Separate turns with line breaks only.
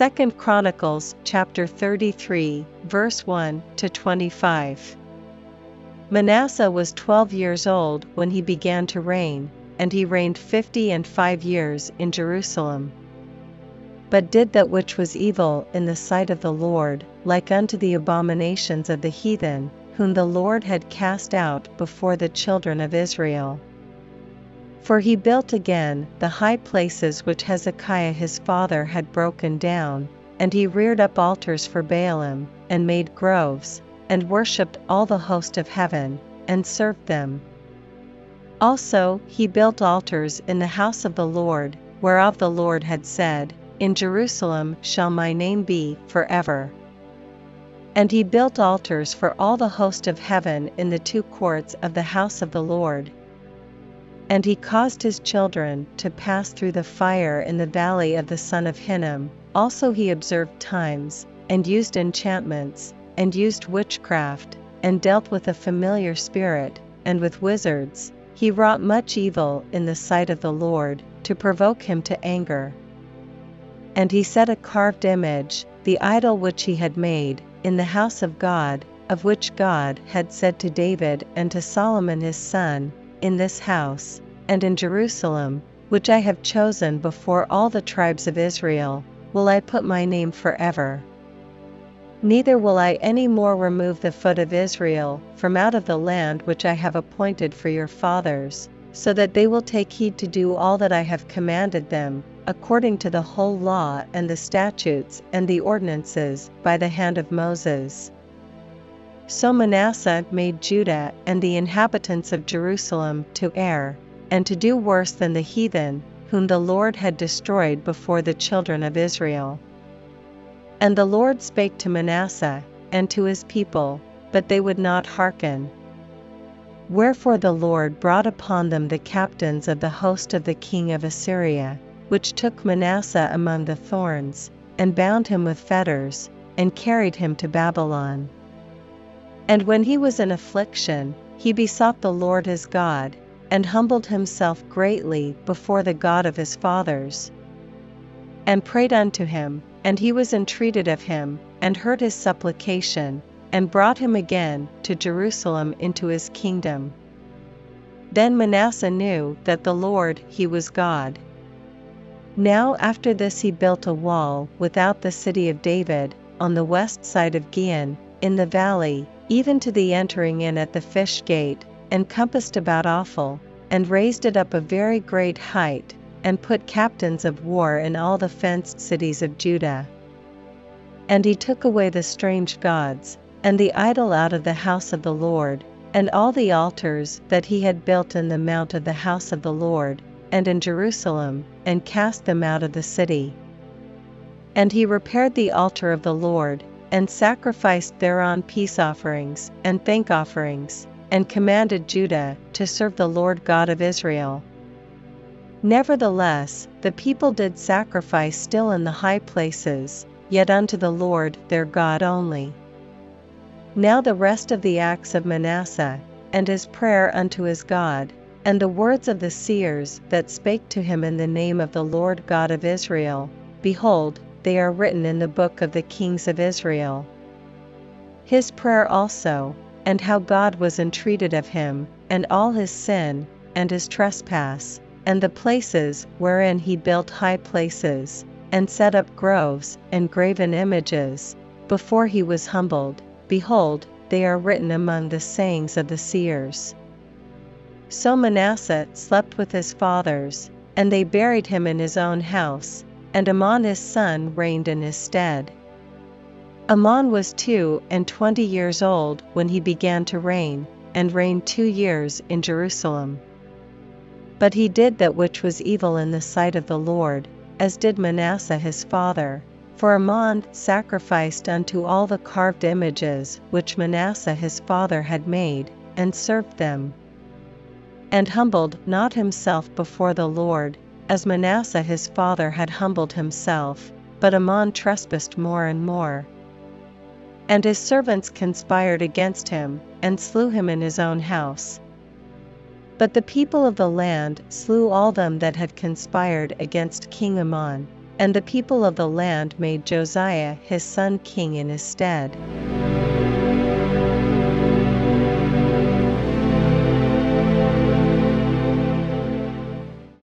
2 Chronicles chapter 33, verse 1 to 25. Manasseh was 12 years old when he began to reign, and he reigned fifty and five years in Jerusalem. But did that which was evil in the sight of the Lord, like unto the abominations of the heathen, whom the Lord had cast out before the children of Israel. For he built again the high places which Hezekiah his father had broken down, and he reared up altars for Baalim, and made groves, and worshipped all the host of heaven, and served them. Also he built altars in the house of the Lord, whereof the Lord had said, In Jerusalem shall my name be for ever. And he built altars for all the host of heaven in the two courts of the house of the Lord, and he caused his children to pass through the fire in the valley of the son of Hinnom. Also he observed times, and used enchantments, and used witchcraft, and dealt with a familiar spirit, and with wizards. He wrought much evil in the sight of the Lord, to provoke him to anger. And he set a carved image, the idol which he had made, in the house of God, of which God had said to David and to Solomon his son, in this house, and in Jerusalem, which I have chosen before all the tribes of Israel, will I put my name forever. Neither will I any more remove the foot of Israel from out of the land which I have appointed for your fathers, so that they will take heed to do all that I have commanded them, according to the whole law and the statutes and the ordinances by the hand of Moses. So Manasseh made Judah and the inhabitants of Jerusalem to err, and to do worse than the heathen, whom the Lord had destroyed before the children of Israel. And the Lord spake to Manasseh, and to his people, but they would not hearken. Wherefore the Lord brought upon them the captains of the host of the king of Assyria, which took Manasseh among the thorns, and bound him with fetters, and carried him to Babylon. And when he was in affliction, he besought the Lord his God, and humbled himself greatly before the God of his fathers, and prayed unto him, and he was entreated of him, and heard his supplication, and brought him again to Jerusalem into his kingdom. Then Manasseh knew that the Lord he was God. Now after this he built a wall without the city of David, on the west side of Gihon, in the valley, even to the entering in at the fish gate, and compassed about Ophel, and raised it up a very great height, and put captains of war in all the fenced cities of Judah. And he took away the strange gods, and the idol out of the house of the Lord, and all the altars that he had built in the mount of the house of the Lord, and in Jerusalem, and cast them out of the city. And he repaired the altar of the Lord, and sacrificed thereon peace offerings and thank offerings, and commanded Judah to serve the Lord God of Israel. Nevertheless, the people did sacrifice still in the high places, yet unto the Lord their God only. Now the rest of the acts of Manasseh, and his prayer unto his God, and the words of the seers that spake to him in the name of the Lord God of Israel, behold, they are written in the book of the kings of Israel. His prayer also, and how God was entreated of him, and all his sin, and his trespass, and the places wherein he built high places, and set up groves and graven images, before he was humbled, behold, they are written among the sayings of the seers. So Manasseh slept with his fathers, and they buried him in his own house, and Amon his son reigned in his stead. Amon was two and twenty years old when he began to reign, and reigned two years in Jerusalem. But he did that which was evil in the sight of the Lord, as did Manasseh his father. For Amon sacrificed unto all the carved images which Manasseh his father had made, and served them. And humbled not himself before the Lord, as Manasseh his father had humbled himself, but Amon trespassed more and more. And his servants conspired against him, and slew him in his own house. But the people of the land slew all them that had conspired against King Amon, And the people of the land made Josiah his son king in his stead.